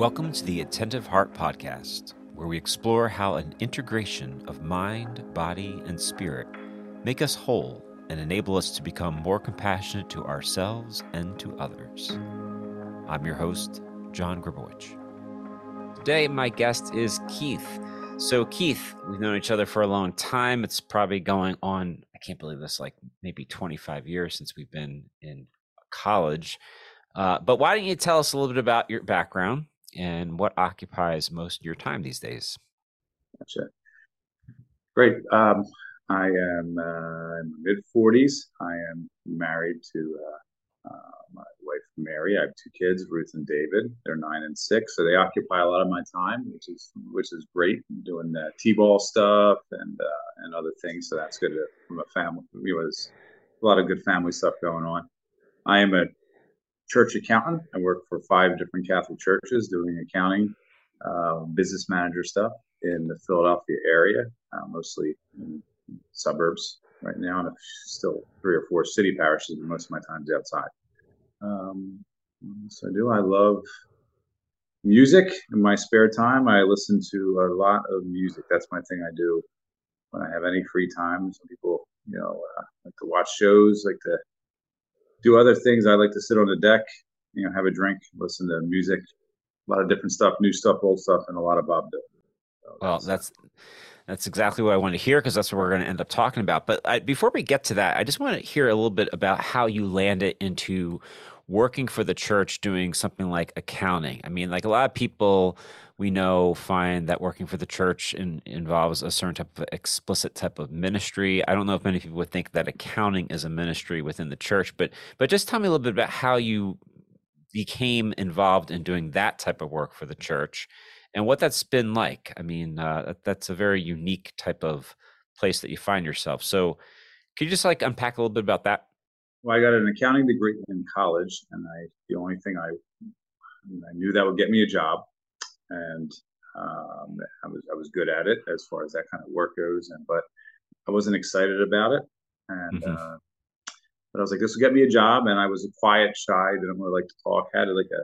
Welcome to the Attentive Heart Podcast, where we explore how an integration of mind, body, and spirit make us whole and enable us to become more compassionate to ourselves and to others. I'm your host, John Gribowich. Today, my guest is Keith. So, Keith, we've known each other for a long time. It's probably going on, I can't believe this, like maybe 25 years since we've been in college. Uh, but why don't you tell us a little bit about your background and what occupies most of your time these days? Gotcha. Great. Um, I am uh, in my mid 40s. I am married to uh, uh, my wife Mary. I have two kids, Ruth and David. They're nine and six, so they occupy a lot of my time, which is which is great. I'm doing t-ball stuff and uh, and other things, so that's good from a family. Know, there's a lot of good family stuff going on. I am a church accountant. I work for five different Catholic churches doing accounting, uh, business manager stuff in the Philadelphia area, uh, mostly in suburbs right now, and still three or four city parishes, but most of my time's outside. Um, so I do. I love music in my spare time. I listen to a lot of music. That's my thing. I do when I have any free time. Some people, you know, uh, like to watch shows, like to do other things. I like to sit on the deck, you know, have a drink, listen to music, a lot of different stuff, new stuff, old stuff, and a lot of Bob Dylan. So well, that's that's exactly what I want to hear because that's what we're going to end up talking about. But I, before we get to that, I just want to hear a little bit about how you landed into working for the church doing something like accounting. I mean, like a lot of people we know find that working for the church in, involves a certain type of explicit type of ministry. I don't know if many people would think that accounting is a ministry within the church, but but just tell me a little bit about how you became involved in doing that type of work for the church and what that's been like. I mean, uh, that's a very unique type of place that you find yourself. So, could you just like unpack a little bit about that? Well, I got an accounting degree in college, and I the only thing I I knew that would get me a job and um, I was I was good at it as far as that kind of work goes. And but I wasn't excited about it, and mm-hmm. uh, but I was like, this will get me a job. And I was a quiet, shy, didn't really like to talk. Had like a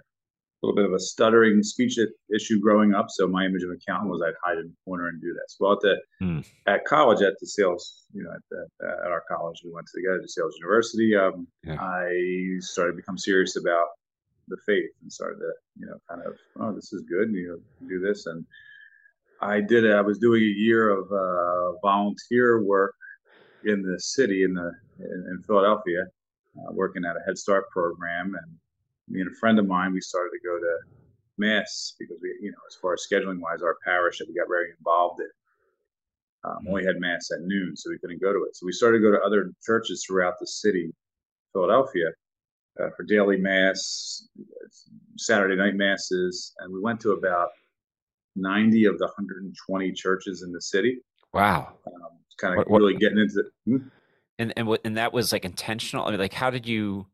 little bit of a stuttering speech issue growing up. So my image of accountant was I'd hide in the corner and do this. Well, at the mm. at college, at the sales, you know, at, the, at our college, we went together to DeSales University. Um, yeah. I started to become serious about the faith and started to you know kind of oh this is good you know do this and I did it. I was doing a year of uh, volunteer work in the city in the in, in Philadelphia, uh, working at a Head Start program, and me and a friend of mine we started to go to mass because we you know as far as scheduling wise our parish that we got very involved in um, only had mass at noon so we couldn't go to it so we started to go to other churches throughout the city philadelphia uh, for daily mass, Saturday night masses, and we went to about 90 of the 120 churches in the city. Wow. Um, kind of really getting into it. Hmm? And and what and that was like intentional. I mean, like, how did you,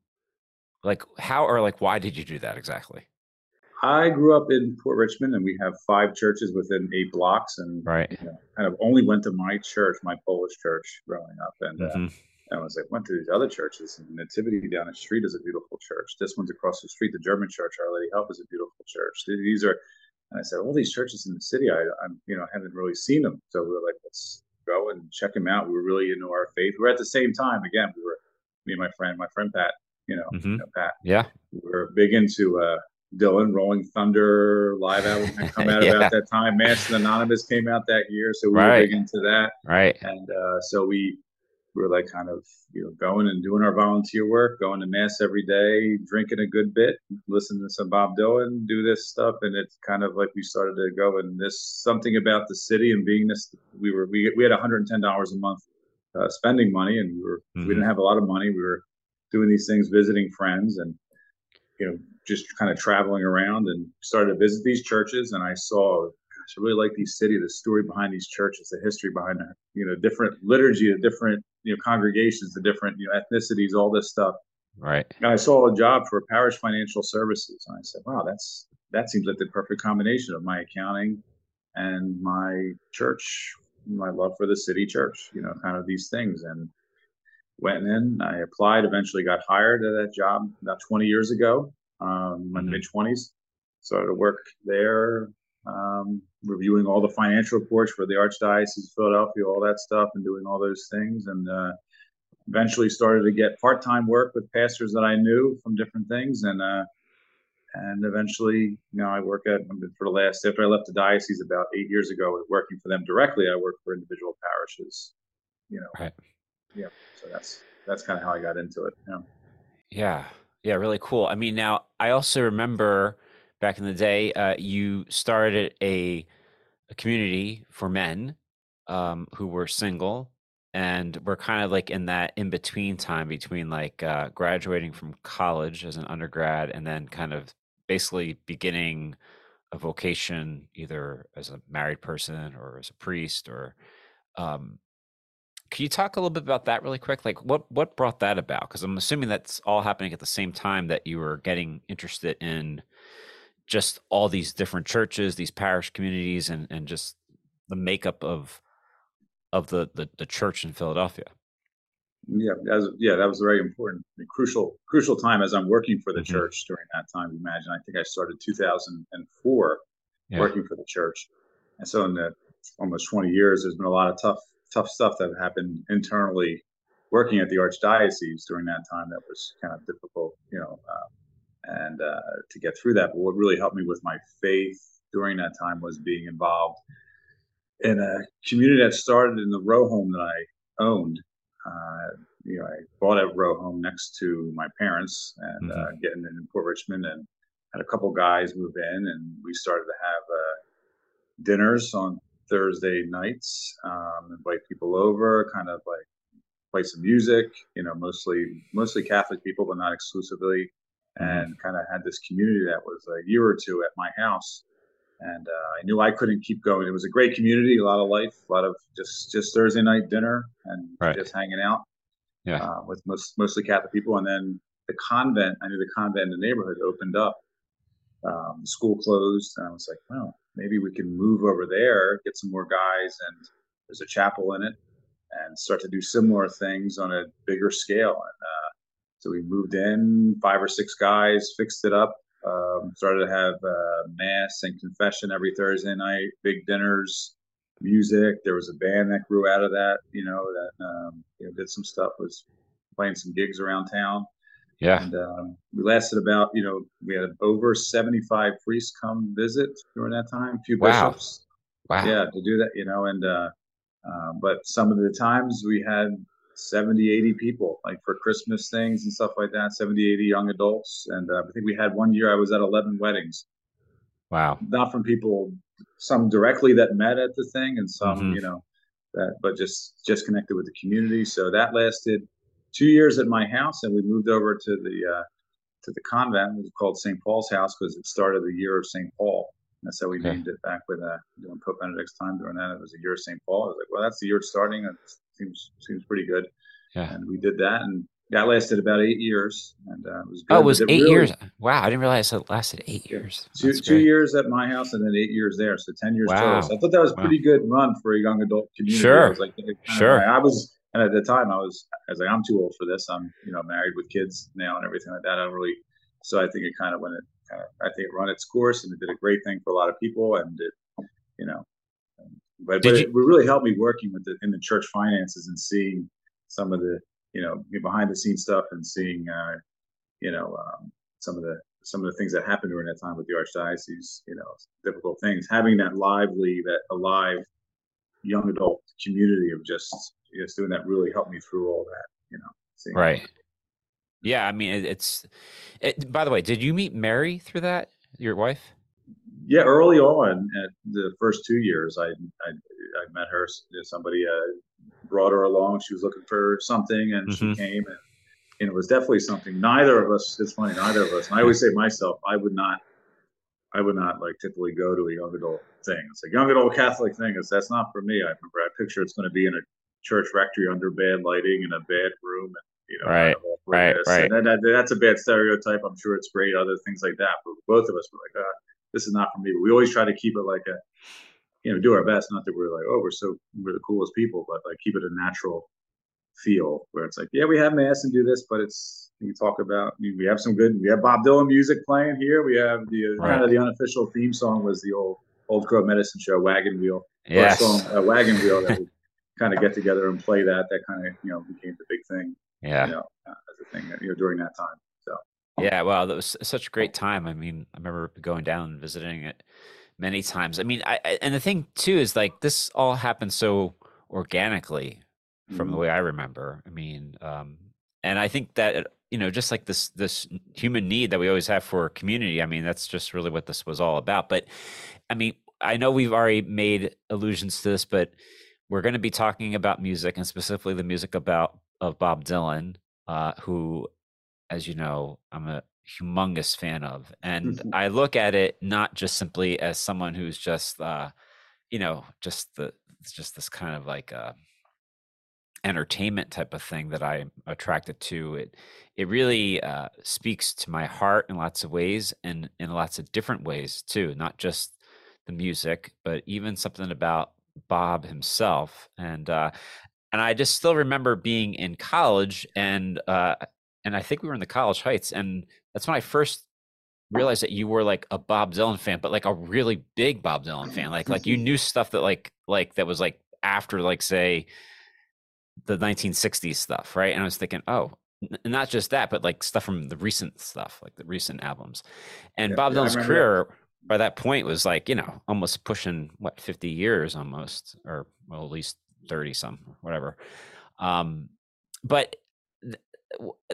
like, how or like, why did you do that exactly? I grew up in Port Richmond, and we have five churches within eight blocks, and right, you know, kind of only went to my church, my Polish church, growing up, and uh, mm-hmm. uh, I was like, went to these other churches, and Nativity down the street is a beautiful church. This one's across the street, the German church, Our Lady Help, is a beautiful church. These are, and I said, all these churches in the city, I, I'm, you know, haven't really seen them. So we were like, let's go and check them out. We were really into our faith. We are at the same time, again, we were, me and my friend, my friend Pat, you know, mm-hmm. you know Pat. Yeah. We're big into uh, Dylan, Rolling Thunder, live album had come out yeah. about that time. Masked and Anonymous came out that year, so we right. were big into that. Right. And uh, so we we were like kind of you know going and doing our volunteer work, going to mass every day, drinking a good bit, listening to some Bob Dylan, do this stuff, and it's kind of like we started to go and this something about the city and being this. We were we we had 110 dollars a month uh, spending money, and we were mm-hmm. we didn't have a lot of money. We were doing these things, visiting friends, and you know just kind of traveling around and started to visit these churches, and I saw gosh, I really like these city, the story behind these churches, the history behind the, you know, different liturgy, the different, you know, congregations, the different, you know, ethnicities, all this stuff. Right. And I saw a job for parish financial services. And I said, wow, that's, that seems like the perfect combination of my accounting and my church, my love for the city church, you know, kind of these things. And went in, I applied, eventually got hired at that job about 20 years ago, um, my mm-hmm. mid 20s started to work there, um, reviewing all the financial reports for the Archdiocese of Philadelphia, all that stuff, and doing all those things. And uh, eventually started to get part-time work with pastors that I knew from different things, and uh, and eventually, you know, I work at for the last after I left the diocese about eight years ago, working for them directly. I work for individual parishes, you know. Right. Yeah. So that's that's kind of how I got into it. Yeah. Yeah. Yeah. Really cool. I mean, now I also remember back in the day, uh, you started a, a community for men um, who were single and we're kind of like in that in between time between like uh, graduating from college as an undergrad and then kind of basically beginning a vocation either as a married person or as a priest or um, can you talk a little bit about that really quick like what what brought that about because i'm assuming that's all happening at the same time that you were getting interested in just all these different churches these parish communities and and just the makeup of of the the, the church in Philadelphia. Yeah, as, yeah, that was a very important, crucial, crucial time as I'm working for the mm-hmm. church during that time. Imagine, I think I started 2004 yeah. working for the church, and so in the almost 20 years, there's been a lot of tough, tough stuff that happened internally working at the archdiocese during that time. That was kind of difficult, you know, uh, and uh, to get through that. But what really helped me with my faith during that time was being involved in a community that started in the row home that I owned. Uh, you know, I bought a row home next to my parents and uh, mm-hmm. uh, getting in Port Richmond and had a couple guys move in and we started to have uh, dinners on Thursday nights, um, invite people over, kind of like play some music, you know, mostly, mostly Catholic people, but not exclusively. Mm-hmm. And kind of had this community that was a year or two at my house and uh, I knew I couldn't keep going. It was a great community, a lot of life, a lot of just just Thursday night dinner and right. just hanging out. Yeah, uh, with most, mostly Catholic people, and then the convent. I knew the convent in the neighborhood opened up. Um, school closed, and I was like, well, maybe we can move over there, get some more guys, and there's a chapel in it, and start to do similar things on a bigger scale. And uh, so we moved in, five or six guys, fixed it up, um, started to have uh, mass and confession every Thursday night, big dinners, music. There was a band that grew out of that. You know that um, you know, did some stuff. Was playing some gigs around town. Yeah. And um, we lasted about you know we had over seventy five priests come visit during that time. A few wow. bishops. Wow. Yeah, to do that, you know, and uh, uh, but some of the times we had 70, 80 people, like for Christmas things and stuff like that, 70, 80 young adults. And uh, I think we had one year I was at 11 weddings. Wow. Not from people, some directly that met at the thing and some, mm-hmm. you know, that, but just, just connected with the community. So that lasted two years at my house and we moved over to the, uh, to the convent. It was called St. Paul's house because it started the year of St. Paul. That's how we okay. named it back with uh, doing Pope Benedict's time. During that, it was a year of St. Paul. I was like, well, that's the year it's starting. It's seems seems pretty good. Yeah. And we did that, and that lasted about eight years, and uh, it was good. Oh, it was it eight really, years. Wow, I didn't realize it lasted eight years. Two, two years at my house, and then eight years there, so ten years wow. total. So I thought that was a pretty good run for a young adult community. Sure, I was like, sure. I was, and at the time, I was, I was like, I'm too old for this. I'm, you know, married with kids now and everything like that. I don't really. So I think it kind of went it. Kind of, I think it run its course, and it did a great thing for a lot of people, and it, you know, but, but you, it really helped me working with the in the church finances and seeing some of the you know behind the scenes stuff and seeing uh, you know um, some of the some of the things that happened during that time with the archdiocese. You know, difficult things. Having that lively, that alive young adult community of just just doing that really helped me through all that. You know, right. Yeah, I mean, it's. It, by the way, did you meet Mary through that? Your wife? yeah, early on, at the first two years, I I, I met her. Somebody uh, brought her along. She was looking for something, and mm-hmm. she came, and, and, it was definitely something. Neither of us. It's funny. Neither of us. And I always say myself, I would not. I would not like typically go to a young adult thing. It's a young adult Catholic thing. Is that's not for me. I remember I picture it's going to be in a church rectory under bad lighting in a bad room, and you know, right, right, right. And that, that's a bad stereotype. I'm sure it's great. Other things like that, but both of us were like, ah, this is not for me. But we always try to keep it like a, you know, do our best. Not that we're like, oh, we're so we're the coolest people, but like keep it a natural feel where it's like, yeah, we have mass and do this, but it's you talk about. I mean, we have some good. We have Bob Dylan music playing here. We have the uh, right. kind of the unofficial theme song was the old Old Crow Medicine Show Wagon Wheel. Yes. Song, uh, Wagon Wheel that we kind of get together and play that. That kind of you know became the big thing. Yeah. You know, uh, as a thing you know during that time. So. Yeah. Well, that was such a great time. I mean, I remember going down and visiting it many times. I mean, I, I and the thing too is like this all happened so organically from mm-hmm. the way I remember. I mean, um, and I think that you know, just like this this human need that we always have for community. I mean, that's just really what this was all about. But I mean, I know we've already made allusions to this, but we're going to be talking about music and specifically the music about of Bob Dylan, uh, who, as you know, I'm a humongous fan of, and mm-hmm. I look at it not just simply as someone who's just, uh, you know, just the just this kind of like. Uh, entertainment type of thing that I'm attracted to. It it really uh, speaks to my heart in lots of ways and in lots of different ways too. Not just the music, but even something about Bob himself. And uh, and I just still remember being in college and uh, and I think we were in the College Heights, and that's when I first realized that you were like a Bob Dylan fan, but like a really big Bob Dylan fan. Like like you knew stuff that like like that was like after like say the 1960s stuff, right? And I was thinking, oh, not just that, but like stuff from the recent stuff, like the recent albums. And yeah, Bob Dylan's career by that point was like, you know, almost pushing what 50 years almost, or well, at least 30 some, whatever. Um, but th-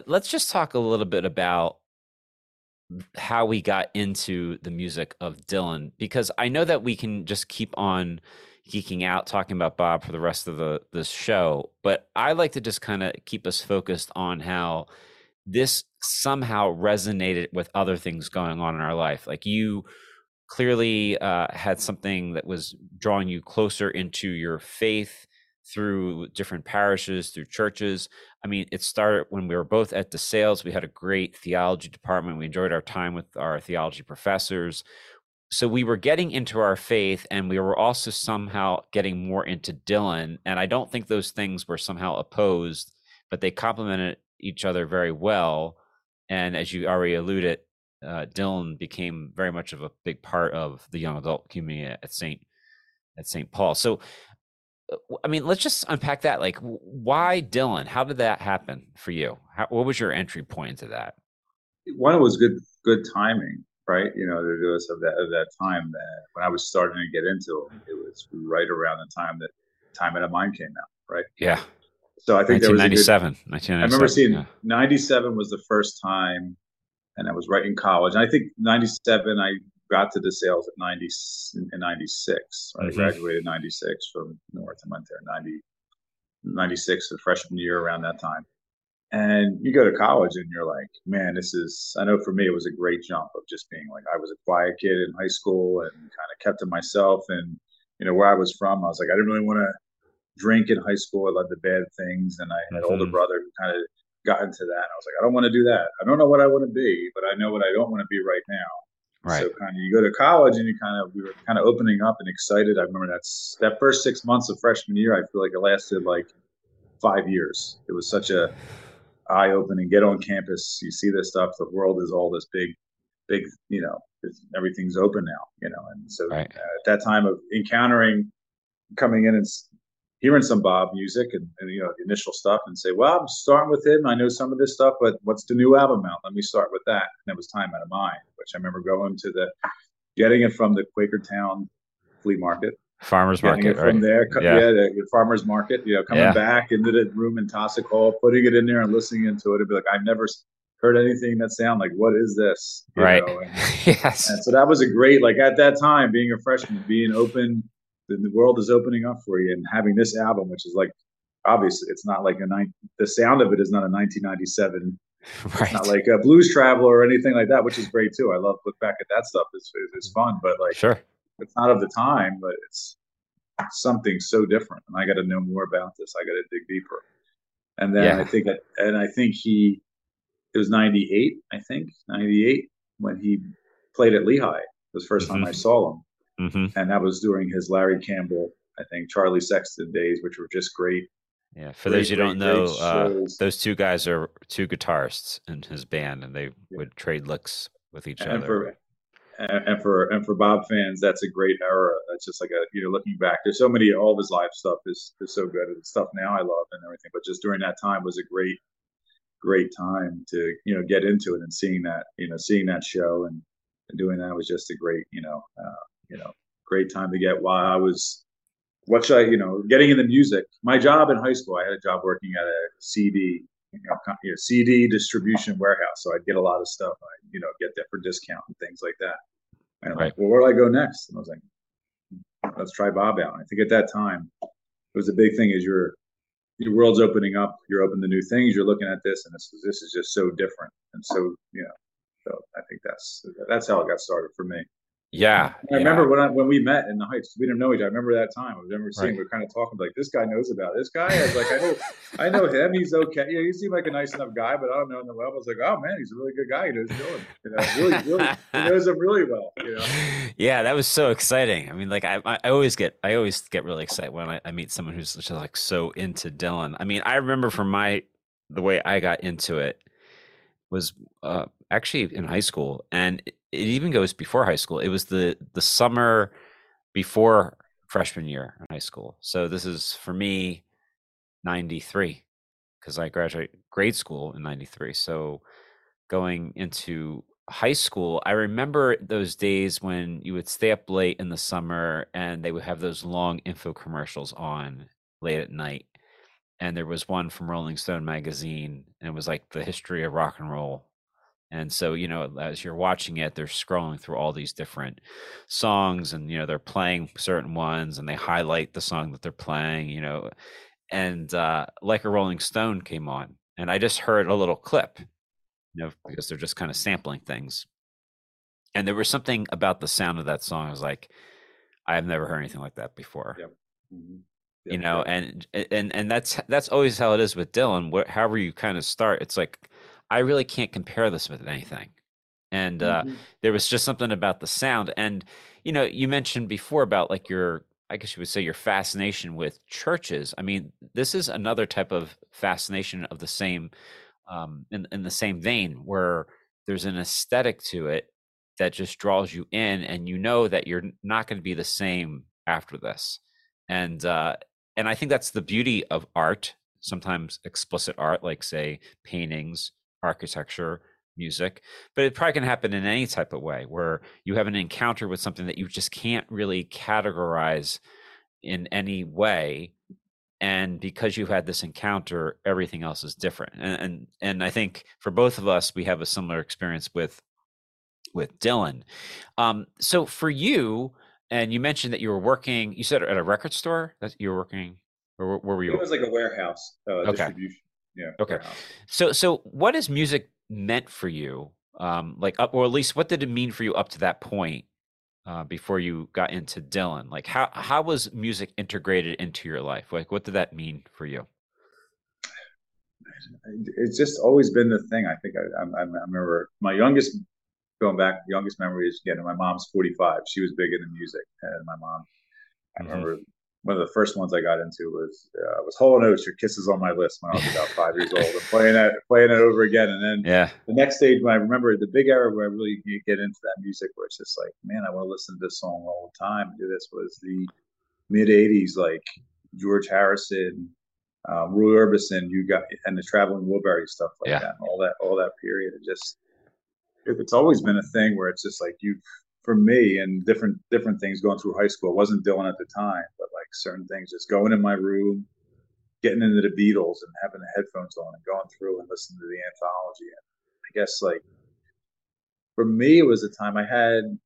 let's just talk a little bit about how we got into the music of Dylan because I know that we can just keep on geeking out talking about Bob for the rest of the this show, but I like to just kind of keep us focused on how this somehow resonated with other things going on in our life. Like you clearly uh, had something that was drawing you closer into your faith through different parishes, through churches. I mean, it started when we were both at DeSales. We had a great theology department. We enjoyed our time with our theology professors so we were getting into our faith and we were also somehow getting more into Dylan. And I don't think those things were somehow opposed, but they complemented each other very well. And as you already alluded, uh, Dylan became very much of a big part of the young adult community at Saint at Saint Paul. So, uh, I mean, let's just unpack that. Like, why Dylan? How did that happen for you? How, what was your entry point into that? One, it was good good timing right? You know, do us of that of that time that when I was starting to get into it, it was right around the time that Time Out of Mind came out, right? Yeah. So I think 1997. Good, 1997. I remember seeing yeah. 97 was the first time, and I was right in college. And I think 97, I got to DeSales at 90 in 96. Right? Mm-hmm. I graduated 96 from North and went there 90, 96, the freshman year around that time. And you go to college and you're like, man, this is, I know for me, it was a great jump of just being like, I was a quiet kid in high school and kind of kept to myself. And, you know, where I was from, I was like, I didn't really want to drink in high school. I loved the bad things. And I had an mm-hmm. older brother who kind of got into that. And I was like, I don't want to do that. I don't know what I want to be, but I know what I don't want to be right now. Right. So kind of you go to college and you kind of we were kind of opening up and excited. I remember that's that first six months of freshman year. I feel like it lasted like five years. It was such a eye opening. Get on campus, you see this stuff. The world is all this big, big. You know, everything's open now. You know, and so right. at that time of encountering, coming in and hearing some Bob music and, and, you know the initial stuff, and say, well, I'm starting with him. I know some of this stuff, but what's the new album out? Let me start with that. And it was Time Out of Mind, which I remember going to the, getting it from the Quakertown flea market farmers market from right? there yeah, yeah the farmers market you know coming yeah. back into the room in Taussig Hall putting it in there and listening into it and be like I've never heard anything that sound like what is this you right and, yes and so that was a great like at that time being a freshman being open the, the world is opening up for you and having this album which is like obviously it's not like a nine the sound of it is not a 1997 Right. not like a blues traveler or anything like that, which is great too. I love look back at that stuff. It's, it's fun, but like, sure it's not of the time, but it's something so different. And I got to know more about this. I got to dig deeper. And then yeah. I think, and I think he, it was 98, I think, 98 when he played at Lehigh. It was the 1st mm-hmm. time I saw him. Mm-hmm. And that was during his Larry Campbell, I think, Charlie Sexton days, which were just great. Yeah, for great, those who don't know, uh, those two guys are two guitarists in his band, and they yeah. would trade licks with each and other. For, and for and for Bob fans, that's a great era. That's just like a you know looking back. There's so many all of his live stuff is is so good. And stuff now I love and everything, but just during that time was a great great time to you know get into it and seeing that you know seeing that show and, and doing that was just a great you know uh, you know great time to get while I was what should I you know getting into music. My job in high school, I had a job working at a CD you know, CD distribution warehouse. So I'd get a lot of stuff. I, you know, get that for discount and things like that. And I'm right. like, well, where do I go next? And I was like, let's try Bob out. And I think at that time, it was a big thing is your your world's opening up. You're open to new things. You're looking at this, and this is this is just so different and so you know. So I think that's that's how it got started for me. Yeah. I remember when I, when we met in the Heights, we didn't know each other. I remember that time. I remember seeing, right. we are kind of talking like, this guy knows about it. this guy. I was like, I know, I know him. He's okay. Yeah, he seemed like a nice enough guy, but I don't know him well. I was like, oh man, he's a really good guy. He knows Dylan. You know, really, really, he knows him really well. You know? Yeah, that was so exciting. I mean, like I, I always get, I always get really excited when I, I meet someone who's just like so into Dylan. I mean, I remember from my, the way I got into it was uh, actually in high school, and it, even goes before high school. It was the the summer before freshman year in high school. So this is for me 93 because I graduated grade school in 93. So going into high school, I remember those days when you would stay up late in the summer and they would have those long info commercials on late at night. And there was one from Rolling Stone magazine and it was like the history of rock and roll and so, you know, as you're watching it, they're scrolling through all these different songs and, you know, they're playing certain ones and they highlight the song that they're playing, you know. And uh, like a Rolling Stone came on and I just heard a little clip, you know, because they're just kind of sampling things. And there was something about the sound of that song. I was like, I've never heard anything like that before. Yep. Mm-hmm. You know, and and and that's that's always how it is with Dylan. What, however you kind of start, it's like I really can't compare this with anything. And uh, mm-hmm. there was just something about the sound. And, you know, you mentioned before about like your, I guess you would say your fascination with churches. I mean, this is another type of fascination of the same, um, in, in the same vein where there's an aesthetic to it that just draws you in and you know that you're not going to be the same after this. And, uh, and I think that's the beauty of art, sometimes explicit art, like say paintings, architecture, music, but it probably can happen in any type of way where you have an encounter with something that you just can't really categorize in any way and because you've had this encounter everything else is different and, and and i think for both of us we have a similar experience with with dylan. Um so for you and you mentioned that you were working you said at a record store that you were working or where were you it was like a warehouse uh, okay. distribution yeah. Okay. So so what has music meant for you? Um, like up or at least what did it mean for you up to that point uh, before you got into Dylan? Like how how was music integrated into your life? Like what did that mean for you? It's just always been the thing. I think I, I, I remember my youngest going back. Youngest memory is again. My mom's forty five. She was big into music, and my mom. I mm-hmm. remember one of the first ones I got into was uh, was Hall and Oates. Your Kisses on My List when I was about five years old, and playing it playing it over again. And then yeah, the next stage when I remember the big era where I really get into that music, where it's just like, man, I want to listen to this song all the time. Do this was the mid '80s, like George Harrison, um, Roy Orbison, you got and the Traveling Wilbury stuff like yeah. that, all that all that period. It just it's always been a thing where it's just like you for me and different different things going through high school. It wasn't Dylan at the time, but like certain things, just going in my room, getting into the Beatles and having the headphones on and going through and listening to the anthology. And I guess like for me, it was a time I had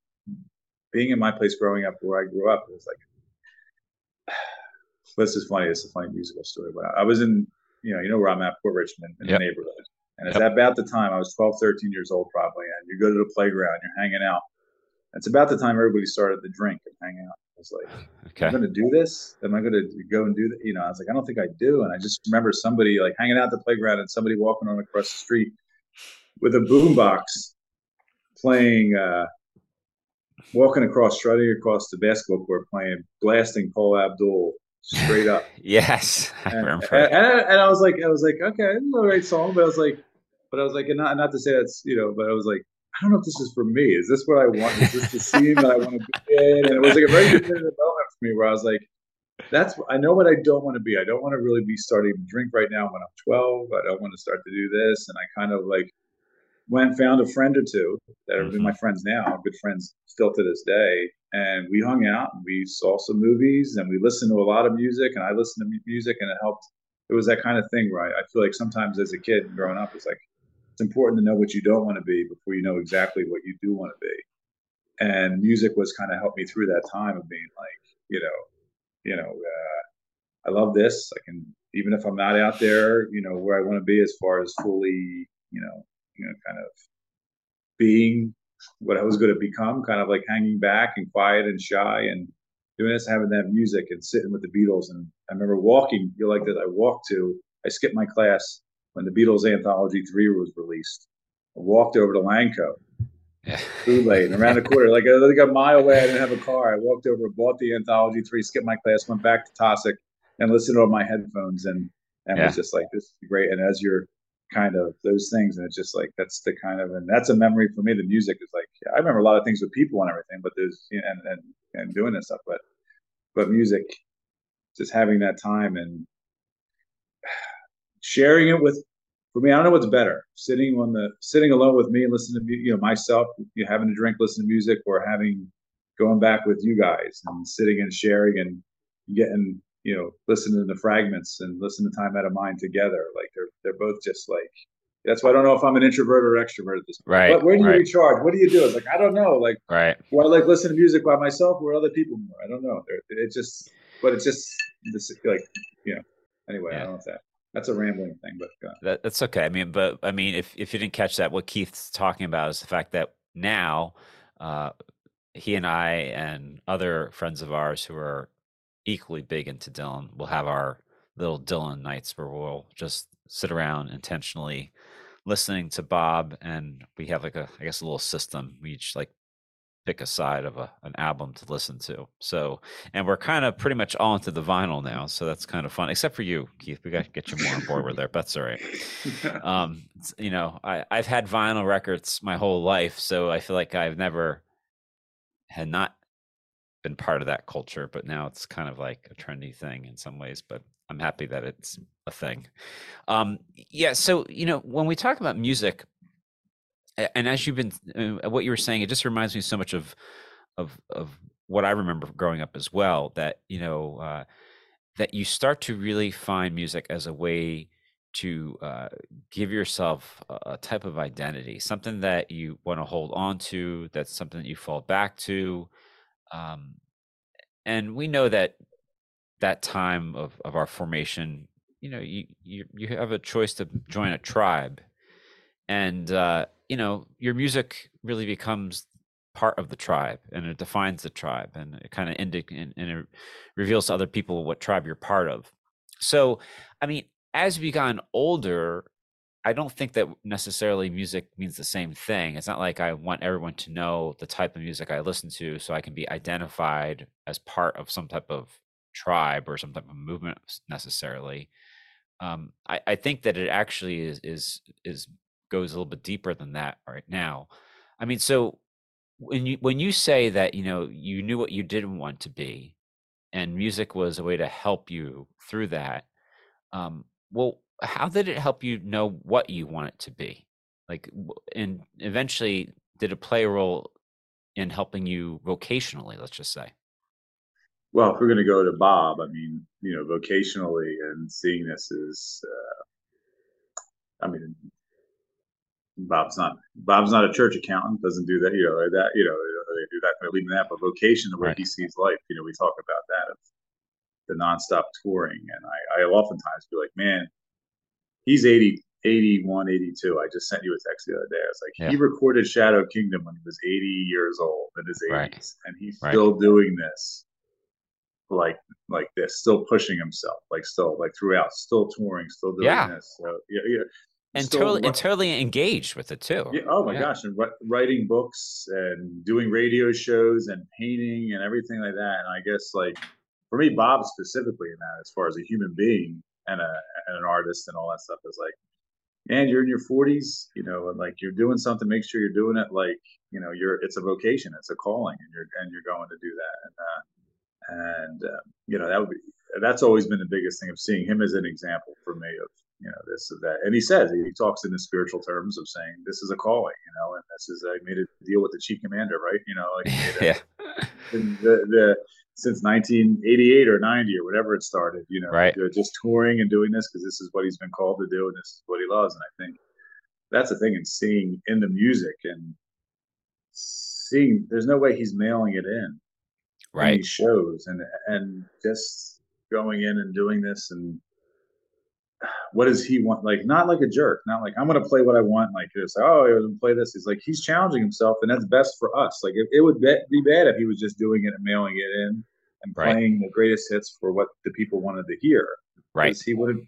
being in my place growing up where I grew up. It was like this is funny. It's a funny musical story, but I was in you know you know where I'm at, Port Richmond, in yep. the neighborhood. And it's yep. about the time I was 12, 13 years old, probably. And you go to the playground, you're hanging out it's about the time everybody started to drink and hang out. I was like, okay. I'm going to do this? Am I going to go and do that? You know, I was like, I don't think I do. And I just remember somebody like hanging out at the playground and somebody walking on across the street with a boombox playing, uh, walking across, strutting across the basketball court, playing, blasting Paula Abdul straight up. yes, I and, remember. And, and, I was like, I was like, okay, it's a great song, but I was like, but I was like, and not not to say that's you know, but I was like, I don't know if this is for me. Is this what I want? Is this the scene that I want to be in? And it was like a very definitive moment for me where I was like, that's I know what I don't want to be. I don't want to really be starting to drink right now when I'm 12. I don't want to start to do this. And I kind of like went found a friend or two that are mm-hmm. my friends now, good friends still to this day. And we hung out and we saw some movies and we listened to a lot of music and I listened to music and it helped. It was that kind of thing where I, I feel like sometimes as a kid growing up, it's like it's important to know what you don't want to be before you know exactly what you do want to be. And music was kind of helped me through that time of being like, you know, you know, uh, I love this. I can even if I'm not out there, you know, where I want to be as far as fully, you know, you know, kind of being what I was going to become, kind of like hanging back and quiet and shy and doing this, having that music and sitting with the Beatles. And I remember walking, you like that I walked to, I skipped my class when the Beatles Anthology 3 was released. I walked over to Lanco, food late, and around the corner, like uh, I think a mile away, I didn't have a car. I walked over, bought the Anthology 3, skipped my class, went back to Tosick and listened on my headphones and and yeah. was just like, this is great. And as you're kind of those things and it's just like that's the kind of and that's a memory for me the music is like i remember a lot of things with people and everything but there's you know, and, and and doing this stuff but but music just having that time and sharing it with for me i don't know what's better sitting on the sitting alone with me and listening to you know myself you know, having a drink listening to music or having going back with you guys and sitting and sharing and getting you know, listening to the fragments and listening to Time Out of Mind together. Like they're they're both just like that's why I don't know if I'm an introvert or extrovert at this point. Right. But where do you right. recharge? What do you do? It's like I don't know. Like right. Do I like listen to music by myself or other people more? I don't know. It's just, but it's just this like you know. Anyway, yeah. I don't know if that that's a rambling thing, but that, that's okay. I mean, but I mean, if if you didn't catch that, what Keith's talking about is the fact that now. Uh, he and I and other friends of ours who are equally big into Dylan. We'll have our little Dylan nights where we'll just sit around intentionally listening to Bob, and we have like a, I guess, a little system. We each like pick a side of a, an album to listen to. So, and we're kind of pretty much all into the vinyl now. So that's kind of fun, except for you, Keith. We got to get you more on board with there. That's all right. Um, you know, I, I've had vinyl records my whole life, so I feel like I've never had not been part of that culture, but now it's kind of like a trendy thing in some ways. But I'm happy that it's a thing. Um, yeah. So you know, when we talk about music, and as you've been, uh, what you were saying, it just reminds me so much of of of what I remember growing up as well. That you know, uh, that you start to really find music as a way to uh, give yourself a type of identity, something that you want to hold on to, that's something that you fall back to. Um, and we know that that time of, of our formation, you know, you, you you have a choice to join a tribe, and uh, you know your music really becomes part of the tribe, and it defines the tribe, and it kind of indic- and, and it reveals to other people what tribe you're part of. So, I mean, as we gotten older, I don't think that necessarily music means the same thing. It's not like I want everyone to know the type of music I listen to so I can be identified as part of some type of tribe or some type of movement necessarily. Um, I, I think that it actually is is is goes a little bit deeper than that right now. I mean, so when you when you say that you know you knew what you didn't want to be, and music was a way to help you through that. Um, well, how did it help you know what you want it to be? Like, and eventually, did it play a role in helping you vocationally? Let's just say. Well, if we're going to go to Bob, I mean, you know, vocationally and seeing this is, uh, I mean, Bob's not Bob's not a church accountant. Doesn't do that. You know that. You know they do that. They're leaving that. But vocation, the way right. he sees life. You know, we talk about that of the nonstop touring, and I, I oftentimes be like, man, he's 80, 81, 82. I just sent you a text the other day. I was like, yeah. he recorded Shadow Kingdom when he was 80 years old in his 80s, right. and he's right. still doing this like like this, still pushing himself, like still like throughout, still touring, still doing yeah. this. So yeah, yeah. And totally, and totally engaged with it too. Yeah, oh my yeah. gosh! And writing books and doing radio shows and painting and everything like that. And I guess like for me, Bob specifically in that, as far as a human being and a and an artist and all that stuff, is like, and you're in your 40s, you know, and like you're doing something. Make sure you're doing it like you know, you're it's a vocation, it's a calling, and you're and you're going to do that. And uh, and uh, you know that would be that's always been the biggest thing of seeing him as an example for me of you know this or that. And he says he talks in the spiritual terms of saying this is a calling you know and this is i made a deal with the chief commander right? You know like yeah. The, the since 1988 or 90 or whatever it started you know right. just touring and doing this because this is what he's been called to do and this is what he loves. And i think that's the thing and seeing in the music and seeing there's no way he's mailing it in. Right. shows and and just going in and doing this and what does he want? Like not like a jerk not like i'm going to play what i want like this. Oh he would play this? He's like he's challenging himself and that's best for us. Like it, it would be, be bad if he was just doing it and mailing it in and playing right. the greatest hits for what the people wanted to hear right. he wouldn't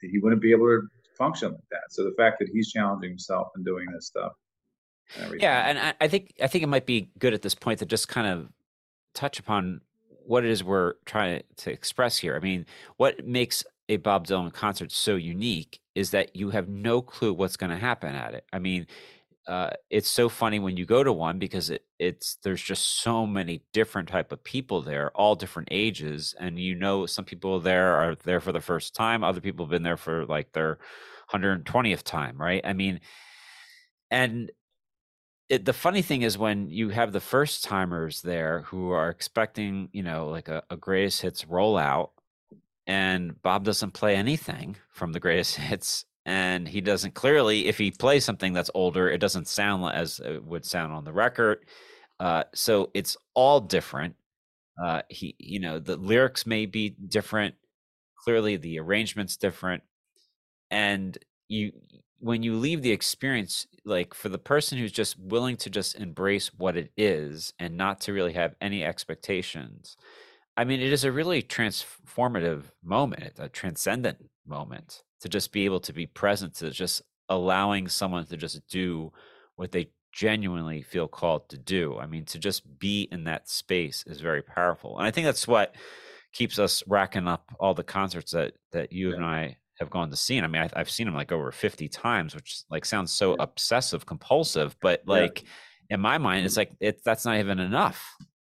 he wouldn't be able to function like that. So the fact that he's challenging himself and doing this stuff and yeah and I, I think i think it might be good at this point to just kind of touch upon what it is we're trying to express here. I mean, what makes a Bob Dylan concert so unique is that you have no clue what's going to happen at it. I mean, uh, it's so funny when you go to one because it, it's there's just so many different type of people there, all different ages, and you know some people there are there for the first time, other people have been there for like their 120th time, right? I mean, and it, the funny thing is when you have the first timers there who are expecting, you know, like a, a greatest hits rollout, and Bob doesn't play anything from the greatest hits, and he doesn't clearly, if he plays something that's older, it doesn't sound as it would sound on the record. Uh, so it's all different. Uh, he, you know, the lyrics may be different. Clearly, the arrangement's different, and you when you leave the experience like for the person who's just willing to just embrace what it is and not to really have any expectations i mean it is a really transformative moment a transcendent moment to just be able to be present to just allowing someone to just do what they genuinely feel called to do i mean to just be in that space is very powerful and i think that's what keeps us racking up all the concerts that that you yeah. and i have gone to see. And I mean, I, have seen him like over 50 times, which like sounds so yeah. obsessive compulsive, but like yeah. in my mind, it's mm. like, it, that's not even enough.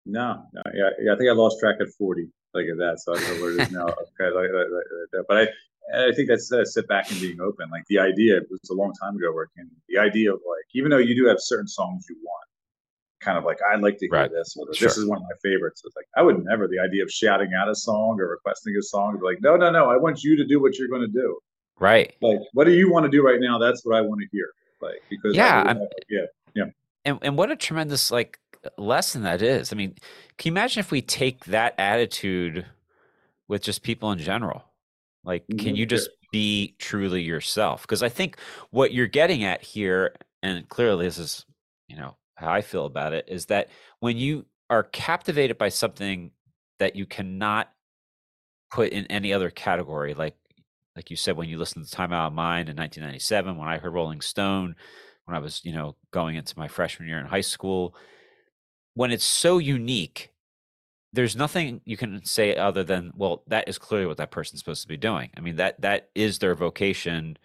No, no. Yeah, yeah. I think I lost track at 40 like at that. So I don't know where it is now. okay, like, like, like, but I, I think that's uh, sit back and being open. Like the idea it was a long time ago working. The idea of like, even though you do have certain songs you want, kind of like I'd like to hear right. this, or sure. this is one of my favorites. It's like I would never the idea of shouting out a song or requesting a song. Be like, no, no, no, I want you to do what you're going to do. Right. Like, what do you want to do right now? That's what I want to hear. Like, because yeah, yeah, yeah. And and what a tremendous like lesson that is. I mean, can you imagine if we take that attitude with just people in general? Like, can mm-hmm. you just be truly yourself? Because I think what you're getting at here, and clearly this is, you know, how I feel about it is that when you are captivated by something that you cannot put in any other category, like like you said when you listened to Time Out of Mind in 1997, when I heard Rolling Stone, when I was you know going into my freshman year in high school, when it's so unique, there's nothing you can say other than well that is clearly what that person's supposed to be doing. I mean that that is their vocation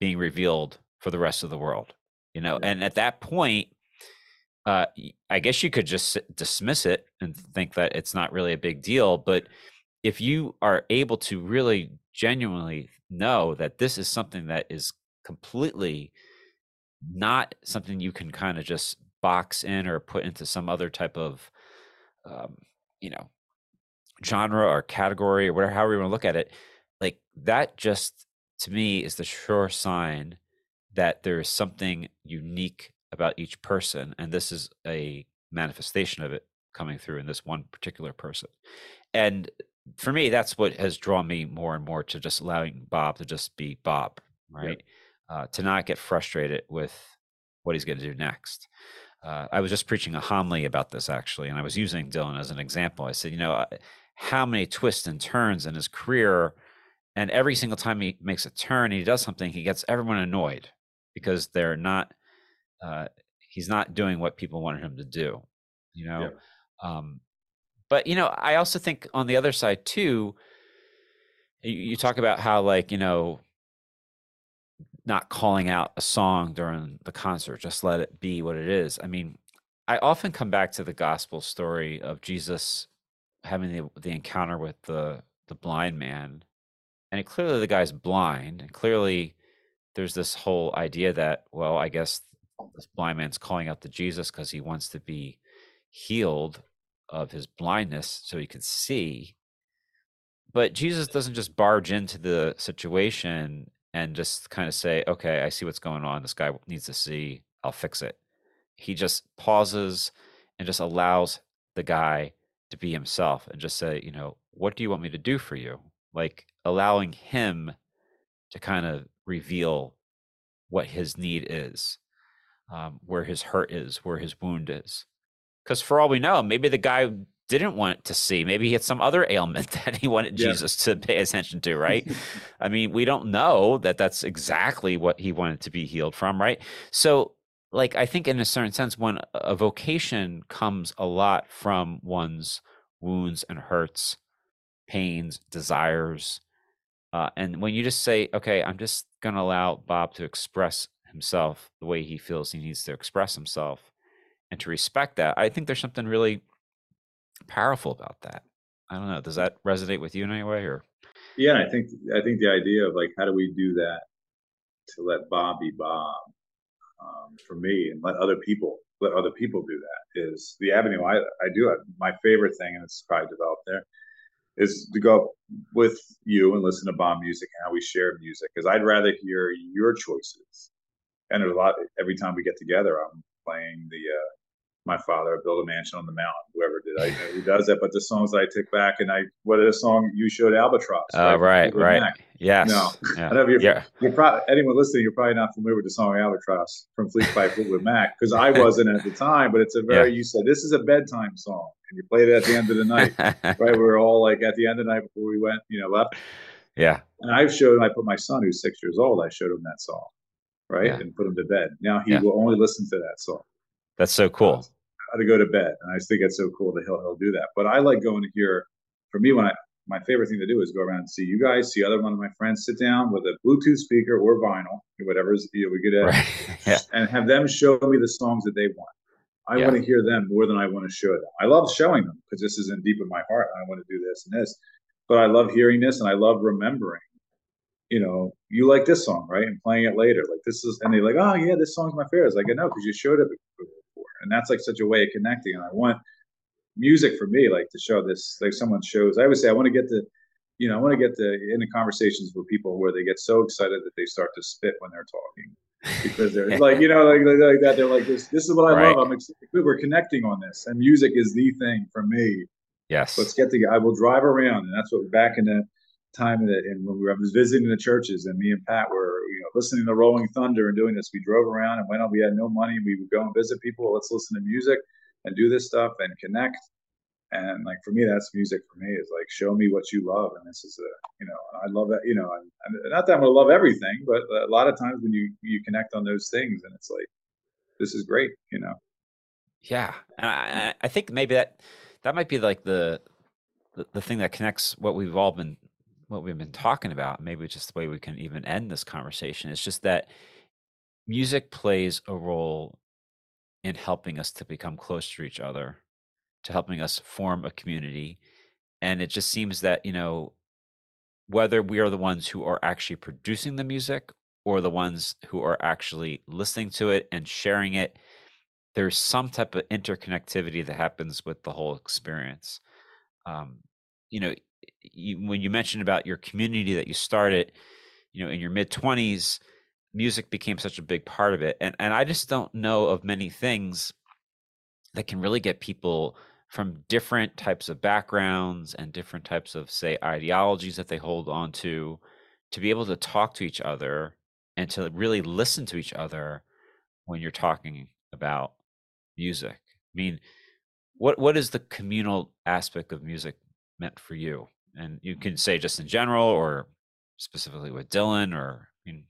being revealed for the rest of the world, you know. Yeah. And at that point, uh, I guess you could just dismiss it and think that it's not really a big deal. But if you are able to really genuinely know that this is something that is completely not something you can kind of just box in or put into some other type of, um, you know, genre or category or whatever, however you want to look at it, like that just to me is the sure sign that there is something unique about each person and this is a manifestation of it coming through in this one particular person. And for me that's what has drawn me more and more to just allowing bob to just be bob right? Uh, to not get frustrated with what he's going to do next uh, i was just preaching a homily about this actually and i was using dylan as an example i said you know uh, how many twists and turns in his career and every single time he makes a turn he does something he gets everyone annoyed because they're not uh, he's not doing what people wanted him to do, you know. Yeah. Um, but you know, I also think on the other side too, you, you talk about how like you know not calling out a song during the concert just let it be what it is. I mean i often come back to the gospel story of jesus having the, the encounter with the the blind man and clearly the guy's blind and clearly there's this whole idea that well i guess this blind man's calling out to jesus because he wants to be healed of his blindness so he can see. But jesus doesn't just barge into the situation and just kind of say, okay, I see what's going on. This guy needs to see. I'll fix it. He just pauses and just allows the guy to be himself and just say, you know, what do you want me to do for you? Like allowing him to kind of reveal what his need is, um, where his hurt is, where his wound is. Because for all we know, maybe the guy didn't want to see. Maybe he had some other ailment that he wanted yeah. Jesus to pay attention to, right? I mean, we don't know that that's exactly what he wanted to be healed from, right? So, like, I think in a certain sense, when a vocation comes a lot from one's wounds and hurts, pains, desires. Uh, and when you just say, okay, I'm just going to allow Bob to express himself the way he feels he needs to express himself and to respect that, I think there's something really powerful about that. I don't know. Does that resonate with you in any way, or? Yeah, I think I think the idea of like how do we do that to let Bob be Bob um, for me, and let other people let other people do that is the avenue I I do it. My favorite thing, and it's probably developed there, is to go with you and listen to Bob music and how we share music. Because I'd rather hear your choices. And there's a lot every time we get together. I'm playing the uh, my father build a mansion on the mountain. Whoever did, I who does that. But the songs I took back, and I what is the song you showed Albatross? Oh, right, right, right. Yes. No, yeah. I know you're, yeah. you're probably anyone listening. You're probably not familiar with the song Albatross from Fleet by Fleetwood Mac because I wasn't at the time. But it's a very yeah. you said this is a bedtime song, and you played it at the end of the night. right, we were all like at the end of the night before we went, you know, left. Yeah. And I've showed I put my son who's six years old. I showed him that song, right, yeah. and put him to bed. Now he will only listen to that song. That's so cool to go to bed. And I just think it's so cool that he'll he'll do that. But I like going to hear. For me, when I my favorite thing to do is go around and see you guys, see other one of my friends, sit down with a Bluetooth speaker or vinyl, whatever's you know, we get at, right. yeah. and have them show me the songs that they want. I yeah. want to hear them more than I want to show them. I love showing them because this is in deep in my heart. I want to do this and this, but I love hearing this and I love remembering. You know, you like this song, right? And playing it later, like this is, and they're like, "Oh yeah, this song's my favorite." It's like, I know because you showed it and that's like such a way of connecting. And I want music for me, like to show this, like someone shows. I would say I want to get the, you know, I want to get to into conversations with people where they get so excited that they start to spit when they're talking because they're like, you know, like, like that. They're like, this, this is what I right. love. I'm excited. We're connecting on this, and music is the thing for me. Yes. Let's get together. I will drive around, and that's what we're back in the time that, and when we were, I was visiting the churches, and me and Pat were, you know, listening to Rolling Thunder and doing this. We drove around, and when we had no money, we would go and visit people. Let's listen to music and do this stuff and connect. And like for me, that's music for me is like show me what you love, and this is a you know I love that you know and, and not that I'm gonna love everything, but a lot of times when you you connect on those things, and it's like this is great, you know. Yeah, and I, I think maybe that that might be like the, the the thing that connects what we've all been what we've been talking about, maybe just the way we can even end this conversation, is just that music plays a role in helping us to become close to each other, to helping us form a community. And it just seems that, you know, whether we are the ones who are actually producing the music or the ones who are actually listening to it and sharing it, there's some type of interconnectivity that happens with the whole experience. Um, you know, you, when you mentioned about your community that you started, you know, in your mid twenties, music became such a big part of it, and and I just don't know of many things that can really get people from different types of backgrounds and different types of say ideologies that they hold on to to be able to talk to each other and to really listen to each other when you're talking about music. I mean, what what is the communal aspect of music meant for you? And you can say just in general or specifically with Dylan or I mean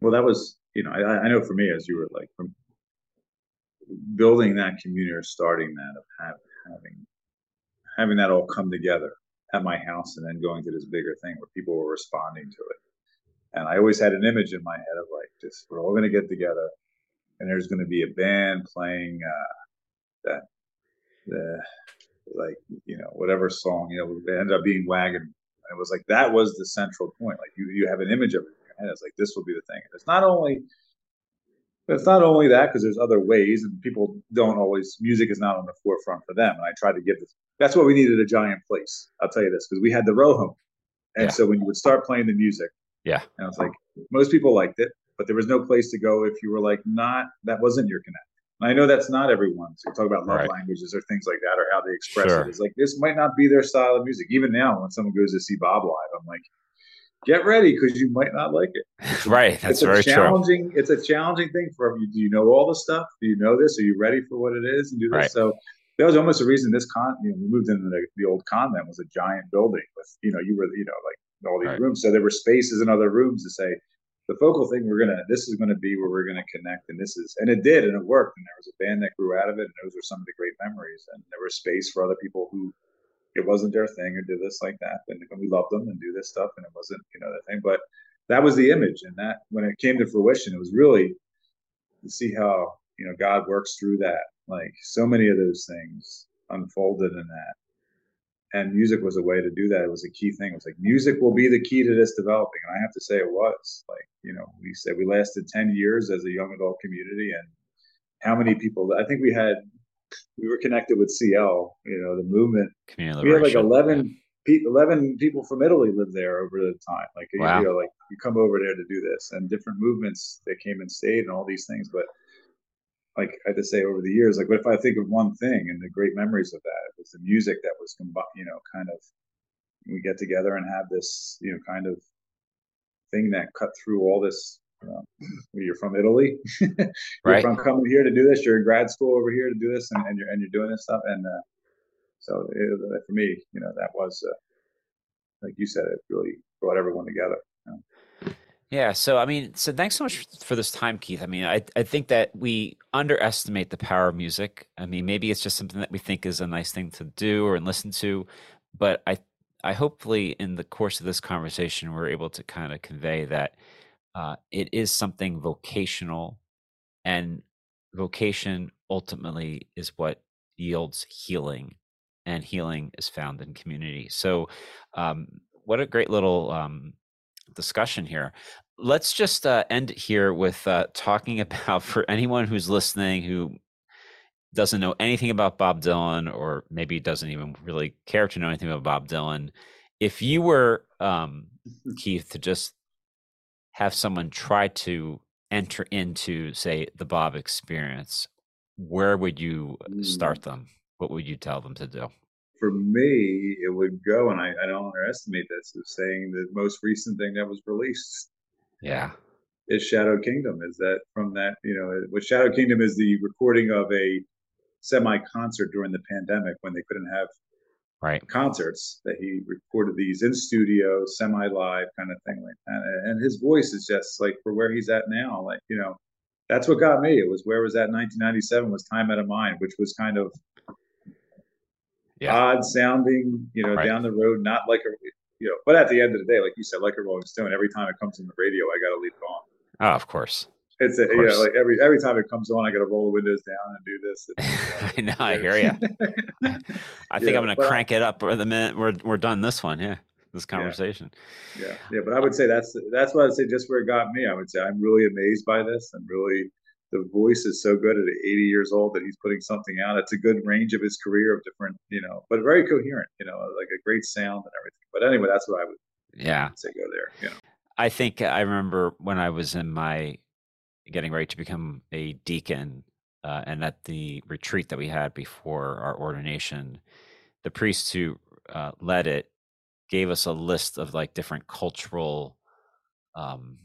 well that was you know I, I know for me as you were like from building that community or starting that of have, having having that all come together at my house and then going to this bigger thing where people were responding to it. And I always had an image in my head of like, just we're all going to get together and there's going to be a band playing uh, that, the, like, you know, whatever song, you know, it ended up being Wagon. And it was like, that was the central point. Like you, you have an image of it head. It's like, this will be the thing. And it's not only, it's not only that because there's other ways and people don't always music is not on the forefront for them and i tried to give this that's what we needed a giant place i'll tell you this because we had the row home and yeah. so when you would start playing the music yeah and i was like most people liked it but there was no place to go if you were like not that wasn't your connect and i know that's not everyone so talk about love right. languages or things like that or how they express sure. it it's like this might not be their style of music even now when someone goes to see bob live i'm like get ready because you might not like it. right. That's very challenging. True. It's a challenging thing for you. Do you know all the stuff? Do you know this? Are you ready for what it is and do this? Right. So that was almost the reason this con. You know, we moved into the, the old convent was a giant building with you know you were you know like all these right. rooms. So there were spaces in other rooms to say the focal thing we're gonna this is gonna be where we're gonna connect and this is and it did and it worked and there was a band that grew out of it and those were some of the great memories and there was space for other people who it wasn't their thing or do this like that. And we loved them and do this stuff, and it wasn't you know the thing. But that was the image, and that when it came to fruition, it was really to see how you know God works through that. Like so many of those things unfolded in that. And music was a way to do that. It was a key thing. It was like music will be the key to this developing. And I have to say it was. Like, you know, we said we lasted 10 years as a young adult community and how many people I think we had we were connected with CL, you know, the movement. Community we had like 11, yeah. 11 people from Italy lived there over the time. Like, wow. you know, like you come over there to do this and different movements that came and stayed and all these things. But like I had to say over the years, like, what if I think of one thing and the great memories of that? It was the music that was, combined, you know, kind of, we get together and have this, you know, kind of thing that cut through all this you're from Italy. you're right. from coming here to do this. You're in grad school over here to do this, and, and you're and you're doing this stuff. And uh, so it, for me, you know, that was uh, like you said, it really brought everyone together. Yeah. So, I mean, so thanks so much for this time, Keith. I mean, I, I think that we underestimate the power of music. I mean, maybe it's just something that we think is a nice thing to do or listen to, but I, I hopefully in the course of this conversation, we're able to kind of convey that uh, it is something vocational, and vocation ultimately is what yields healing, and healing is found in community. So, um, what a great little um, discussion here. Let's just uh, end here with uh, talking about for anyone who's listening who doesn't know anything about Bob Dylan or maybe doesn't even really care to know anything about Bob Dylan. If you were um, Keith to just have someone try to enter into, say, the Bob experience, where would you start mm. them? What would you tell them to do? For me, it would go, and I, I don't underestimate this, of saying the most recent thing that was released. Yeah. Is Shadow Kingdom. Is that from that, you know, what Shadow Kingdom is the recording of a semi concert during the pandemic when they couldn't have right concerts that he recorded these in studio semi live kind of thing like that and his voice is just like for where he's at now like you know that's what got me it was where was that 1997 was time out of mind which was kind of yeah. odd sounding you know right. down the road not like a you know but at the end of the day like you said like a rolling stone every time it comes on the radio i gotta leave it on oh of course it's a, you know, like every every time it comes on, I got to roll the windows down and do this. And, I know, I hear you. I think yeah, I'm going to crank it up for the minute we're we're done this one. Yeah, this conversation. Yeah. yeah, yeah. But I would say that's that's what I'd say. Just where it got me, I would say I'm really amazed by this. I'm really the voice is so good at 80 years old that he's putting something out. It's a good range of his career of different, you know, but very coherent. You know, like a great sound and everything. But anyway, that's what I would. Yeah. Say go there. You know. I think I remember when I was in my getting ready to become a deacon, uh, and at the retreat that we had before our ordination, the priest who uh, led it gave us a list of like different cultural um,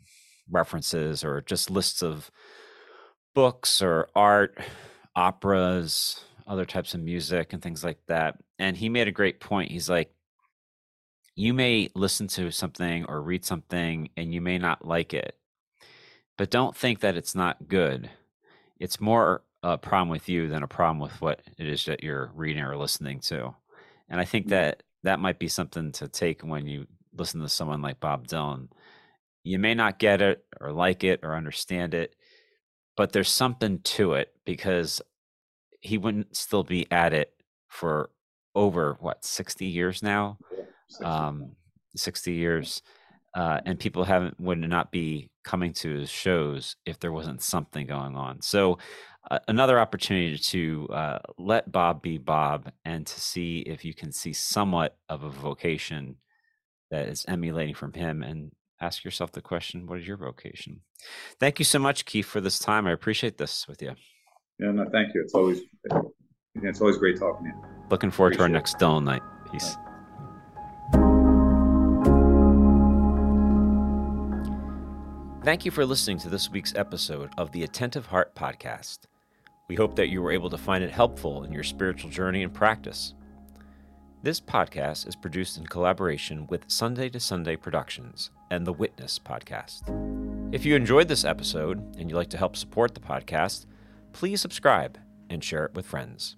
references or just lists of books or art, operas, other types of music, and things like that. And he made a great point. He's like, you may listen to something or read something and you may not like it but don't think that it's not good. It's more a problem with you than a problem with what it is that you're reading or listening to. And I think mm. that that might be something to take when you listen to someone like Bob Dylan. You may not get it or like it or understand it, but there's something to it because he wouldn't still be at it for over what 60 years now um 60 years uh, and people haven't would not be coming to his shows if there wasn't something going on. So uh, another opportunity to uh, let Bob be Bob and to see if you can see somewhat of a vocation that is emulating from him and ask yourself the question what is your vocation? Thank you so much keith for this time. I appreciate this with you yeah no thank you. It's always it's always great talking to you. Looking forward appreciate to our next Dylan night. Peace. Thank you for listening to this week's episode of the Attentive Heart Podcast. We hope that you were able to find it helpful in your spiritual journey and practice. This podcast is produced in collaboration with Sunday to Sunday Productions and the Witness Podcast. If you enjoyed this episode and you'd like to help support the podcast, please subscribe and share it with friends.